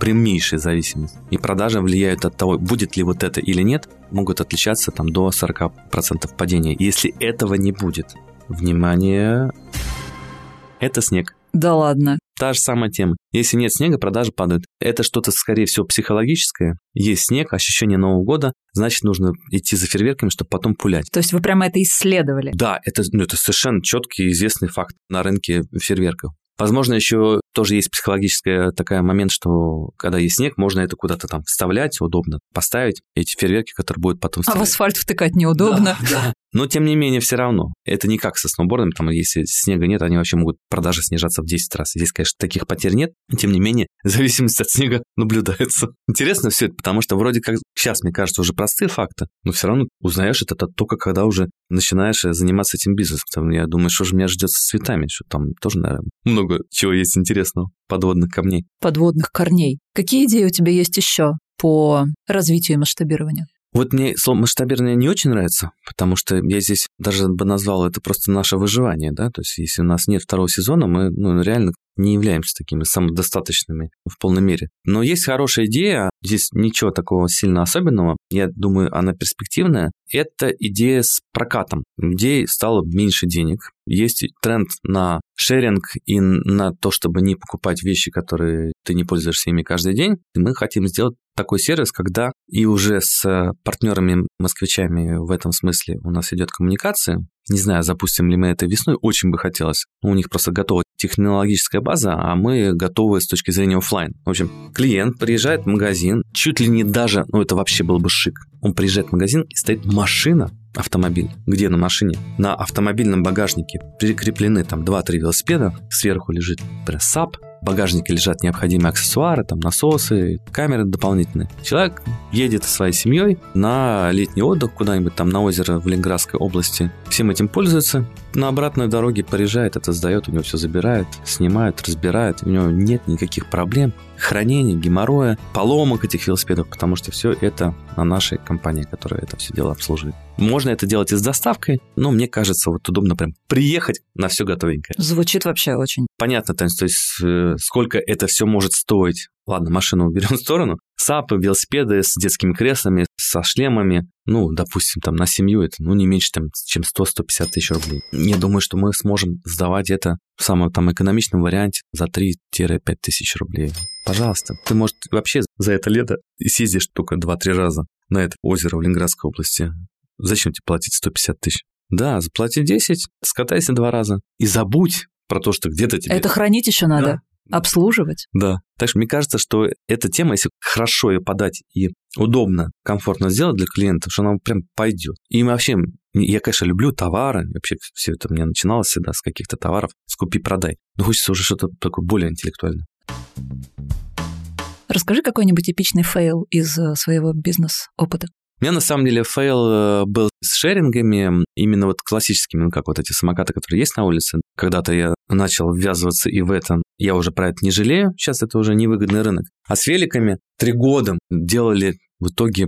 Прямейшая зависимость. И продажи влияют от того, будет ли вот это или нет, могут отличаться там до 40% падения. Если этого не будет, внимание, это снег. Да ладно. Та же самая тема. Если нет снега, продажи падают. Это что-то, скорее всего, психологическое. Есть снег, ощущение Нового года, значит, нужно идти за фейерверками, чтобы потом пулять. То есть вы прямо это исследовали? Да, это, ну, это совершенно четкий известный факт на рынке фейерверков. Возможно, еще тоже есть психологическая такая момент, что когда есть снег, можно это куда-то там вставлять, удобно поставить эти фейерверки, которые будут потом стрелять. А в асфальт втыкать неудобно. Да, да. Но, тем не менее, все равно. Это не как со сноубордом, там, если снега нет, они вообще могут продажи снижаться в 10 раз. Здесь, конечно, таких потерь нет, тем не менее, зависимость от снега наблюдается. Интересно все это, потому что вроде как сейчас, мне кажется, уже простые факты, но все равно узнаешь это только когда уже начинаешь заниматься этим бизнесом. Я думаю, что же меня ждет с цветами, что там тоже, наверное, много чего есть интересного, подводных камней. Подводных корней. Какие идеи у тебя есть еще по развитию и масштабированию? Вот мне слово масштабирование не очень нравится, потому что я здесь даже бы назвал это просто наше выживание, да, то есть если у нас нет второго сезона, мы ну, реально не являемся такими самодостаточными в полной мере. Но есть хорошая идея, здесь ничего такого сильно особенного, я думаю, она перспективная. Это идея с прокатом. Людей стало меньше денег. Есть тренд на шеринг и на то, чтобы не покупать вещи, которые ты не пользуешься ими каждый день. И мы хотим сделать такой сервис, когда и уже с партнерами-москвичами в этом смысле у нас идет коммуникация, не знаю, запустим ли мы это весной, очень бы хотелось. У них просто готова технологическая база, а мы готовы с точки зрения офлайн. В общем, клиент приезжает в магазин, чуть ли не даже, ну это вообще был бы шик. Он приезжает в магазин и стоит машина, автомобиль. Где на машине? На автомобильном багажнике прикреплены там 2-3 велосипеда, сверху лежит пресс-ап, в багажнике лежат необходимые аксессуары, там насосы, камеры дополнительные. Человек едет со своей семьей на летний отдых куда-нибудь там на озеро в Ленинградской области. Всем этим пользуется. На обратной дороге приезжает, это сдает, у него все забирает, снимает, разбирает. У него нет никаких проблем хранения, геморроя, поломок этих велосипедов, потому что все это на нашей компании, которая это все дело обслуживает. Можно это делать и с доставкой, но мне кажется, вот удобно прям приехать на все готовенькое. Звучит вообще очень. Понятно, то есть, то есть э, сколько это все может стоить. Ладно, машину уберем в сторону. САПы, велосипеды с детскими креслами, со шлемами, ну, допустим, там на семью это, ну, не меньше, там, чем 100-150 тысяч рублей. Я думаю, что мы сможем сдавать это в самом там экономичном варианте за 3-5 тысяч рублей. Пожалуйста. Ты, может, вообще за это лето съездишь только 2-3 раза на это озеро в Ленинградской области. Зачем тебе платить 150 тысяч? Да, заплати 10, скатайся два раза и забудь про то, что где-то тебе... Это хранить еще надо. Да. Обслуживать. Да. Так что мне кажется, что эта тема, если хорошо ее подать и удобно, комфортно сделать для клиентов, что она прям пойдет. И вообще, я, конечно, люблю товары, вообще все это мне начиналось всегда с каких-то товаров, с купи-продай. Но хочется уже что-то такое более интеллектуальное. Расскажи какой-нибудь типичный фейл из э, своего бизнес-опыта. У меня на самом деле фейл э, был с шерингами, именно вот классическими, ну, как вот эти самокаты, которые есть на улице. Когда-то я начал ввязываться и в этом. Я уже про это не жалею, сейчас это уже невыгодный рынок. А с великами три года делали в итоге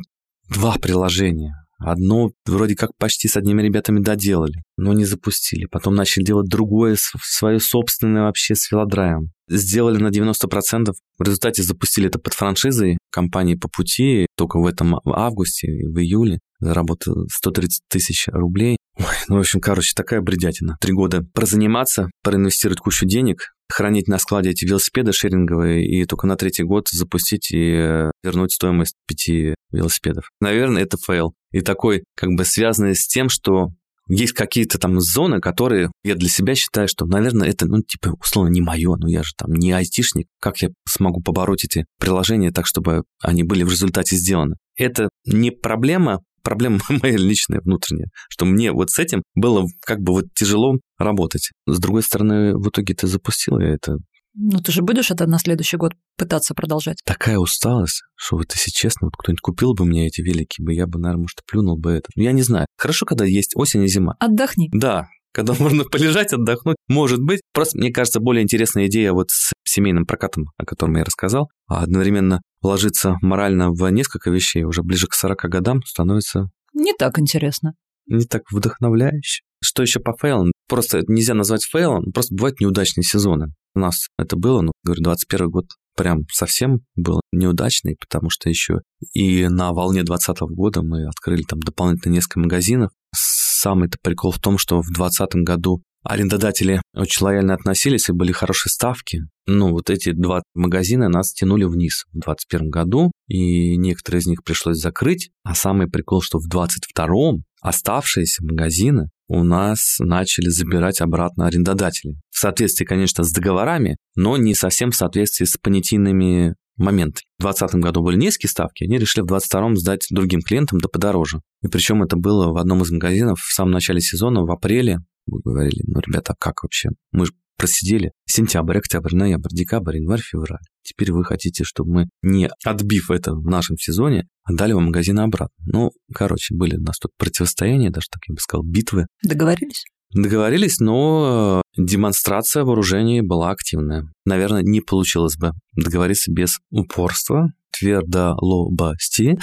два приложения. Одно вроде как почти с одними ребятами доделали, но не запустили. Потом начали делать другое, свое собственное вообще с велодрайвом. Сделали на 90%. В результате запустили это под франшизой компании по пути. Только в этом августе, в июле заработал 130 тысяч рублей. Ой, ну, в общем, короче, такая бредятина. Три года прозаниматься, проинвестировать кучу денег, хранить на складе эти велосипеды шеринговые и только на третий год запустить и э, вернуть стоимость пяти велосипедов. Наверное, это фейл. И такой, как бы связанный с тем, что есть какие-то там зоны, которые я для себя считаю, что, наверное, это, ну, типа, условно, не мое, но я же там не айтишник. Как я смогу побороть эти приложения так, чтобы они были в результате сделаны? Это не проблема проблема моя личная, внутренняя, что мне вот с этим было как бы вот тяжело работать. С другой стороны, в итоге ты запустил я это. Ну, ты же будешь это на следующий год пытаться продолжать? Такая усталость, что вот если честно, вот кто-нибудь купил бы мне эти велики, бы я бы, наверное, может, плюнул бы это. Я не знаю. Хорошо, когда есть осень и зима. Отдохни. Да, когда можно полежать, отдохнуть. Может быть. Просто, мне кажется, более интересная идея вот с семейным прокатом, о котором я рассказал, а одновременно вложиться морально в несколько вещей уже ближе к 40 годам становится... Не так интересно. Не так вдохновляюще. Что еще по фейлам? Просто нельзя назвать фейлом, просто бывают неудачные сезоны. У нас это было, ну, говорю, 21 год прям совсем был неудачный, потому что еще и на волне 2020 года мы открыли там дополнительно несколько магазинов. Самый-то прикол в том, что в 2020 году арендодатели очень лояльно относились и были хорошие ставки. Ну, вот эти два магазина нас тянули вниз в 2021 году, и некоторые из них пришлось закрыть. А самый прикол, что в 2022 оставшиеся магазины у нас начали забирать обратно арендодатели. В соответствии, конечно, с договорами, но не совсем в соответствии с понятийными моментами. В 2020 году были низкие ставки, они решили в 2022 сдать другим клиентам да подороже. И причем это было в одном из магазинов в самом начале сезона, в апреле. Мы говорили, ну, ребята, как вообще? Мы же просидели сентябрь, октябрь, ноябрь, декабрь, январь, февраль. Теперь вы хотите, чтобы мы, не отбив это в нашем сезоне, отдали вам магазины обратно. Ну, короче, были у нас тут противостояния, даже так я бы сказал, битвы. Договорились? Договорились, но демонстрация вооружений была активная. Наверное, не получилось бы договориться без упорства, твердолобости,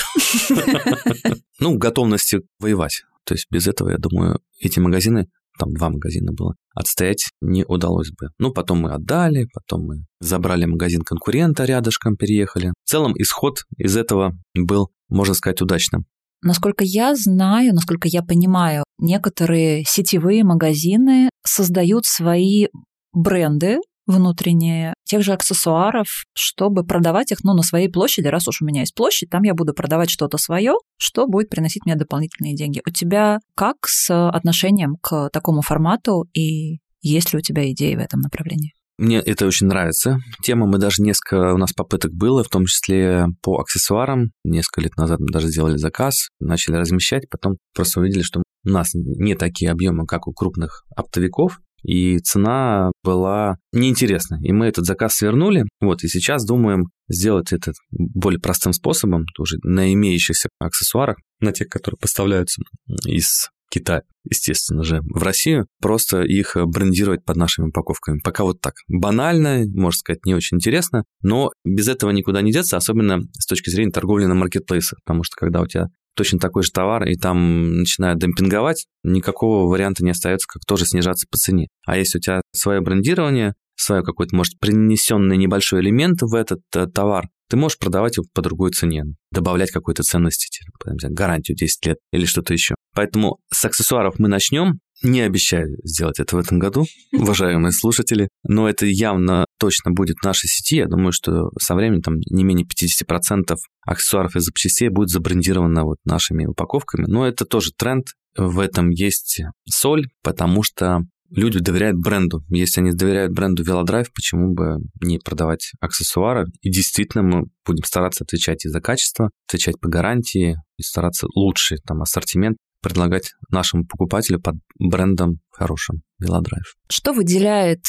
ну, готовности воевать. То есть без этого, я думаю, эти магазины там два магазина было, отстоять не удалось бы. Ну, потом мы отдали, потом мы забрали магазин конкурента рядышком, переехали. В целом исход из этого был, можно сказать, удачным. Насколько я знаю, насколько я понимаю, некоторые сетевые магазины создают свои бренды внутренние тех же аксессуаров, чтобы продавать их ну, на своей площади. Раз уж у меня есть площадь, там я буду продавать что-то свое, что будет приносить мне дополнительные деньги. У тебя как с отношением к такому формату и есть ли у тебя идеи в этом направлении? Мне это очень нравится. Тема мы даже несколько у нас попыток было, в том числе по аксессуарам. Несколько лет назад мы даже сделали заказ, начали размещать, потом просто увидели, что у нас не такие объемы, как у крупных оптовиков, и цена была неинтересна. И мы этот заказ свернули, вот, и сейчас думаем сделать это более простым способом, тоже на имеющихся аксессуарах, на тех, которые поставляются из Китая, естественно же, в Россию, просто их брендировать под нашими упаковками. Пока вот так. Банально, можно сказать, не очень интересно, но без этого никуда не деться, особенно с точки зрения торговли на маркетплейсах, потому что когда у тебя точно такой же товар, и там начинают демпинговать, никакого варианта не остается, как тоже снижаться по цене. А если у тебя свое брендирование, свой какой-то, может, принесенный небольшой элемент в этот э, товар, ты можешь продавать его по другой цене, добавлять какой-то ценности, типа, гарантию 10 лет или что-то еще. Поэтому с аксессуаров мы начнем. Не обещаю сделать это в этом году, уважаемые слушатели, но это явно точно будет в нашей сети. Я думаю, что со временем там не менее 50% аксессуаров и запчастей будет забрендировано вот нашими упаковками. Но это тоже тренд, в этом есть соль, потому что люди доверяют бренду. Если они доверяют бренду Велодрайв, почему бы не продавать аксессуары? И действительно мы будем стараться отвечать и за качество, отвечать по гарантии, и стараться лучший там ассортимент предлагать нашему покупателю под брендом хорошим Велодрайв. Что выделяет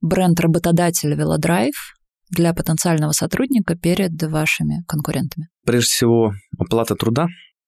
бренд работодателя Велодрайв для потенциального сотрудника перед вашими конкурентами? Прежде всего, оплата труда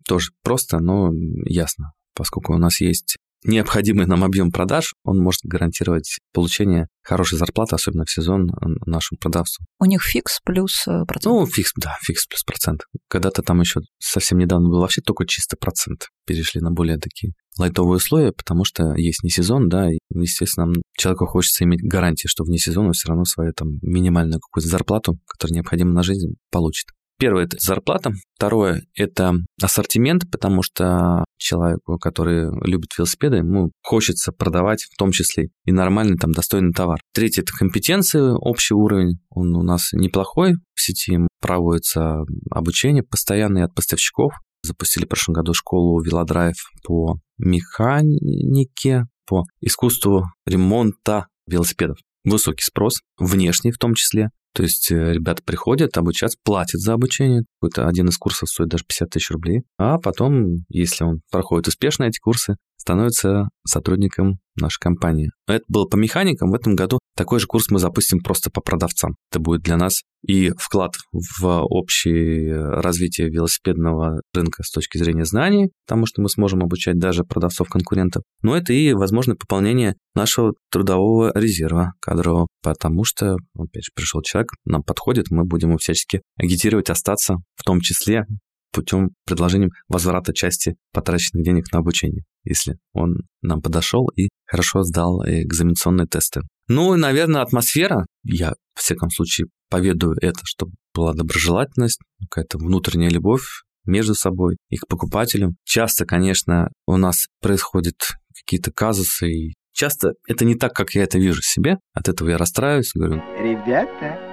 тоже просто, но ясно, поскольку у нас есть необходимый нам объем продаж, он может гарантировать получение хорошей зарплаты, особенно в сезон нашим продавцам. У них фикс плюс э, процент? Ну, фикс, да, фикс плюс процент. Когда-то там еще совсем недавно был вообще только чисто процент. Перешли на более такие лайтовые условия, потому что есть не сезон, да, и, естественно, человеку хочется иметь гарантии, что вне сезона все равно свою там минимальную какую-то зарплату, которая необходима на жизнь, получит. Первое – это зарплата. Второе – это ассортимент, потому что человеку, который любит велосипеды, ему хочется продавать в том числе и нормальный, там, достойный товар. Третье – это компетенции, общий уровень. Он у нас неплохой. В сети проводится обучение постоянное от поставщиков. Запустили в прошлом году школу Велодрайв по механике, по искусству ремонта велосипедов. Высокий спрос, внешний в том числе. То есть э, ребята приходят, обучаться, платят за обучение. Какой-то один из курсов стоит даже 50 тысяч рублей. А потом, если он проходит успешно эти курсы, становится сотрудником нашей компании. Это было по механикам. В этом году такой же курс мы запустим просто по продавцам. Это будет для нас и вклад в общее развитие велосипедного рынка с точки зрения знаний, потому что мы сможем обучать даже продавцов-конкурентов. Но это и, возможно, пополнение нашего трудового резерва кадрового, потому что, опять же, пришел человек, нам подходит, мы будем его всячески агитировать остаться, в том числе путем предложением возврата части потраченных денег на обучение, если он нам подошел и хорошо сдал экзаменационные тесты. Ну и, наверное, атмосфера. Я, в всяком случае, поведаю это, чтобы была доброжелательность, какая-то внутренняя любовь между собой и к покупателям. Часто, конечно, у нас происходят какие-то казусы, и часто это не так, как я это вижу себе. От этого я расстраиваюсь, говорю... Ребята,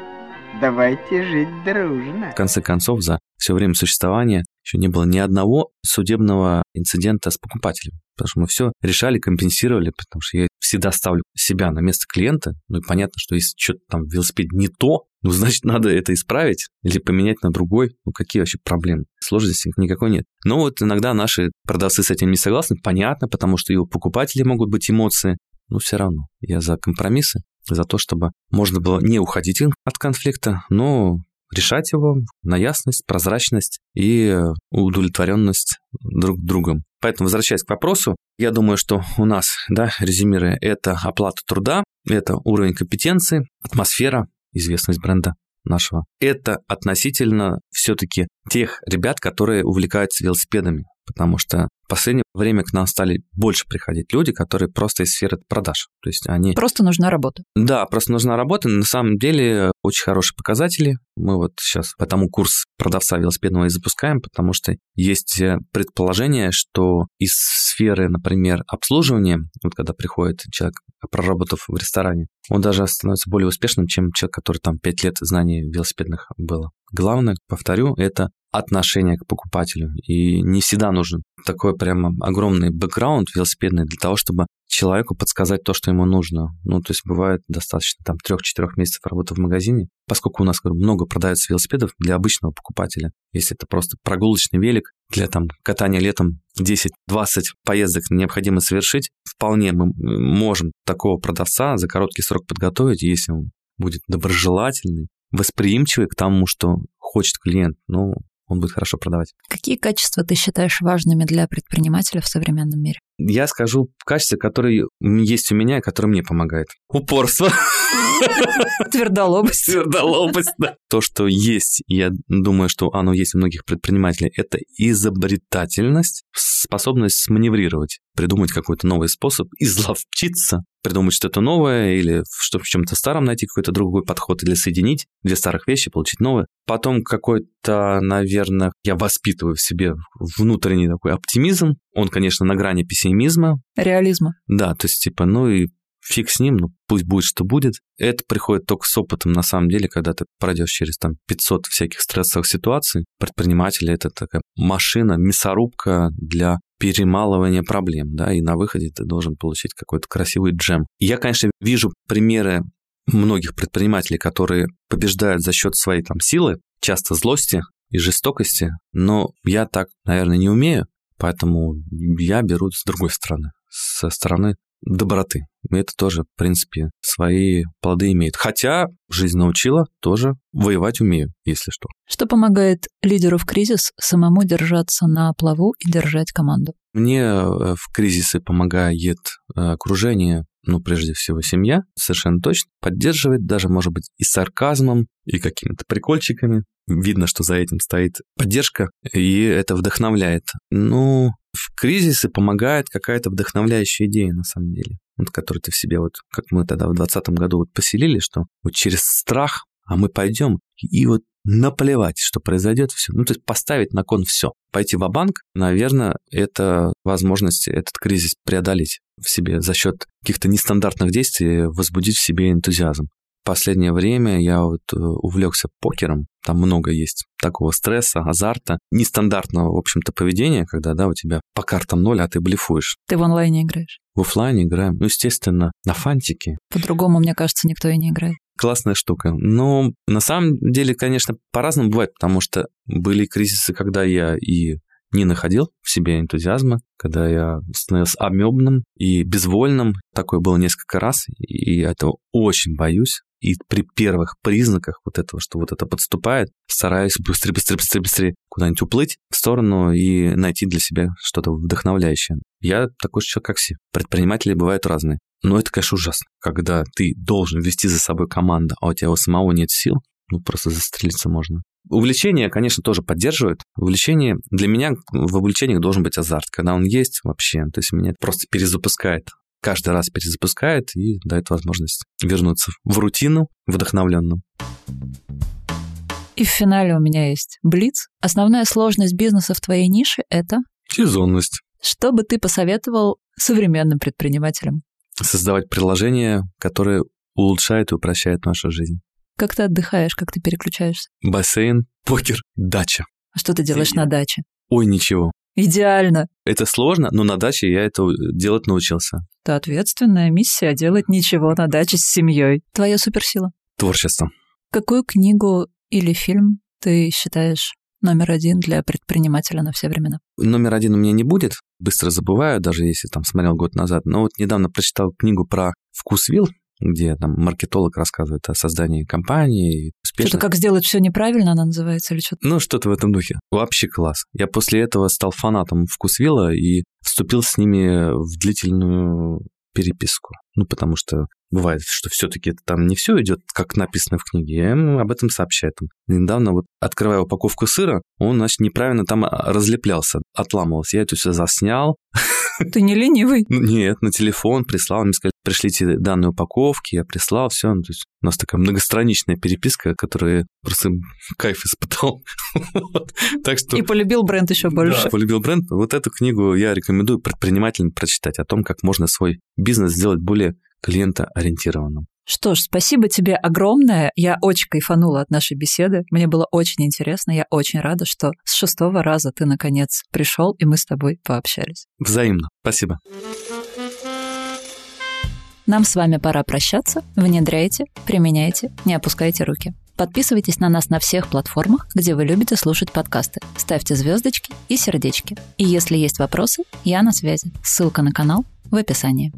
давайте жить дружно. В конце концов, за все время существования еще не было ни одного судебного инцидента с покупателем. Потому что мы все решали, компенсировали, потому что я всегда ставлю себя на место клиента. Ну и понятно, что если что-то там в велосипеде не то, ну, значит, надо это исправить или поменять на другой. Ну, какие вообще проблемы? Сложности никакой нет. Но вот иногда наши продавцы с этим не согласны. Понятно, потому что и у покупателей могут быть эмоции. Но все равно я за компромиссы, за то, чтобы можно было не уходить от конфликта, но решать его на ясность, прозрачность и удовлетворенность друг другом. Поэтому, возвращаясь к вопросу, я думаю, что у нас, да, резюмируя, это оплата труда, это уровень компетенции, атмосфера, известность бренда нашего. Это относительно все-таки тех ребят, которые увлекаются велосипедами потому что в последнее время к нам стали больше приходить люди, которые просто из сферы продаж. То есть они... Просто нужна работа. Да, просто нужна работа. На самом деле очень хорошие показатели. Мы вот сейчас потому курс продавца велосипедного и запускаем, потому что есть э, предположение, что из сферы, например, обслуживания, вот когда приходит человек, проработав в ресторане, он даже становится более успешным, чем человек, который там 5 лет знаний велосипедных было. Главное, повторю, это отношение к покупателю. И не всегда нужен такой прямо огромный бэкграунд велосипедный для того, чтобы человеку подсказать то, что ему нужно. Ну, то есть бывает достаточно там 3-4 месяцев работы в магазине, поскольку у нас говорю, много продается велосипедов для обычного покупателя. Если это просто прогулочный велик для там катания летом 10-20 поездок необходимо совершить, вполне мы можем такого продавца за короткий срок подготовить, если он будет доброжелательный, восприимчивый к тому, что хочет клиент. Ну, он будет хорошо продавать. Какие качества ты считаешь важными для предпринимателя в современном мире? Я скажу качества, которые есть у меня и которые мне помогают. Упорство. Твердолобость. Твердолобость, да. То, что есть, я думаю, что оно есть у многих предпринимателей, это изобретательность, способность сманеврировать, придумать какой-то новый способ, изловчиться, придумать что-то новое или что в чем-то старом найти какой-то другой подход или соединить две старых вещи, получить новое. Потом какой-то, наверное, я воспитываю в себе внутренний такой оптимизм. Он, конечно, на грани пессимизма. Реализма. Да, то есть, типа, ну и фиг с ним, ну пусть будет, что будет. Это приходит только с опытом, на самом деле, когда ты пройдешь через там 500 всяких стрессовых ситуаций. Предприниматели – это такая машина, мясорубка для перемалывания проблем, да, и на выходе ты должен получить какой-то красивый джем. Я, конечно, вижу примеры многих предпринимателей, которые побеждают за счет своей там силы, часто злости и жестокости, но я так, наверное, не умею, поэтому я беру с другой стороны, со стороны доброты. И это тоже, в принципе, свои плоды имеет. Хотя жизнь научила тоже воевать умею, если что. Что помогает лидеру в кризис самому держаться на плаву и держать команду? Мне э, в кризисы помогает э, окружение, ну, прежде всего, семья, совершенно точно, поддерживает, даже, может быть, и сарказмом, и какими-то прикольчиками. Видно, что за этим стоит поддержка, и это вдохновляет. Ну, в кризисы помогает какая-то вдохновляющая идея, на самом деле, вот, которую ты в себе, вот как мы тогда в 2020 году вот поселили, что вот через страх, а мы пойдем и вот наплевать, что произойдет все. Ну, то есть поставить на кон все. Пойти в банк наверное, это возможность этот кризис преодолеть в себе за счет каких-то нестандартных действий, возбудить в себе энтузиазм последнее время я вот э, увлекся покером. Там много есть такого стресса, азарта, нестандартного, в общем-то, поведения, когда, да, у тебя по картам ноль, а ты блефуешь. Ты в онлайне играешь? В офлайне играем. Ну, естественно, на фантике. По-другому, мне кажется, никто и не играет. Классная штука. Но на самом деле, конечно, по-разному бывает, потому что были кризисы, когда я и не находил в себе энтузиазма, когда я становился амебным и безвольным. Такое было несколько раз, и этого очень боюсь. И при первых признаках вот этого, что вот это подступает, стараюсь быстрее, быстрее, быстрее, быстрее куда-нибудь уплыть в сторону и найти для себя что-то вдохновляющее. Я такой же человек, как все. Предприниматели бывают разные. Но это, конечно, ужасно. Когда ты должен вести за собой команду, а у тебя у самого нет сил, ну, просто застрелиться можно. Увлечение, конечно, тоже поддерживает. Увлечение, для меня в увлечениях должен быть азарт. Когда он есть вообще, то есть меня просто перезапускает. Каждый раз перезапускает и дает возможность вернуться в рутину вдохновленным. И в финале у меня есть Блиц. Основная сложность бизнеса в твоей нише – это? Сезонность. Что бы ты посоветовал современным предпринимателям? Создавать приложения, которые улучшают и упрощают нашу жизнь. Как ты отдыхаешь, как ты переключаешься? Бассейн, покер, дача. А что ты делаешь на даче? Ой, ничего. Идеально. Это сложно, но на даче я это делать научился. Это ответственная миссия делать ничего на даче с семьей. Твоя суперсила. Творчество. Какую книгу или фильм ты считаешь номер один для предпринимателя на все времена? Номер один у меня не будет. Быстро забываю, даже если там смотрел год назад. Но вот недавно прочитал книгу про вкус вилл где там маркетолог рассказывает о создании компании. Успешно. Что-то как сделать все неправильно, она называется, или что-то? Ну, что-то в этом духе. Вообще класс. Я после этого стал фанатом вкусвилла и вступил с ними в длительную переписку. Ну, потому что бывает, что все-таки там не все идет, как написано в книге. Я ему об этом сообщаю. Там, недавно вот открывая упаковку сыра, он, значит, неправильно там разлеплялся, отламывался. Я это все заснял, Ты не ленивый? Нет, на телефон прислал, мне сказали, пришлите данные упаковки, я прислал, все. Ну, то есть у нас такая многостраничная переписка, которая просто кайф испытал. так что... И полюбил бренд еще больше. Да, полюбил бренд. Вот эту книгу я рекомендую предпринимателям прочитать о том, как можно свой бизнес сделать более клиентоориентированным. Что ж, спасибо тебе огромное. Я очень кайфанула от нашей беседы. Мне было очень интересно. Я очень рада, что с шестого раза ты, наконец, пришел, и мы с тобой пообщались. Взаимно. Спасибо. Нам с вами пора прощаться. Внедряйте, применяйте, не опускайте руки. Подписывайтесь на нас на всех платформах, где вы любите слушать подкасты. Ставьте звездочки и сердечки. И если есть вопросы, я на связи. Ссылка на канал в описании.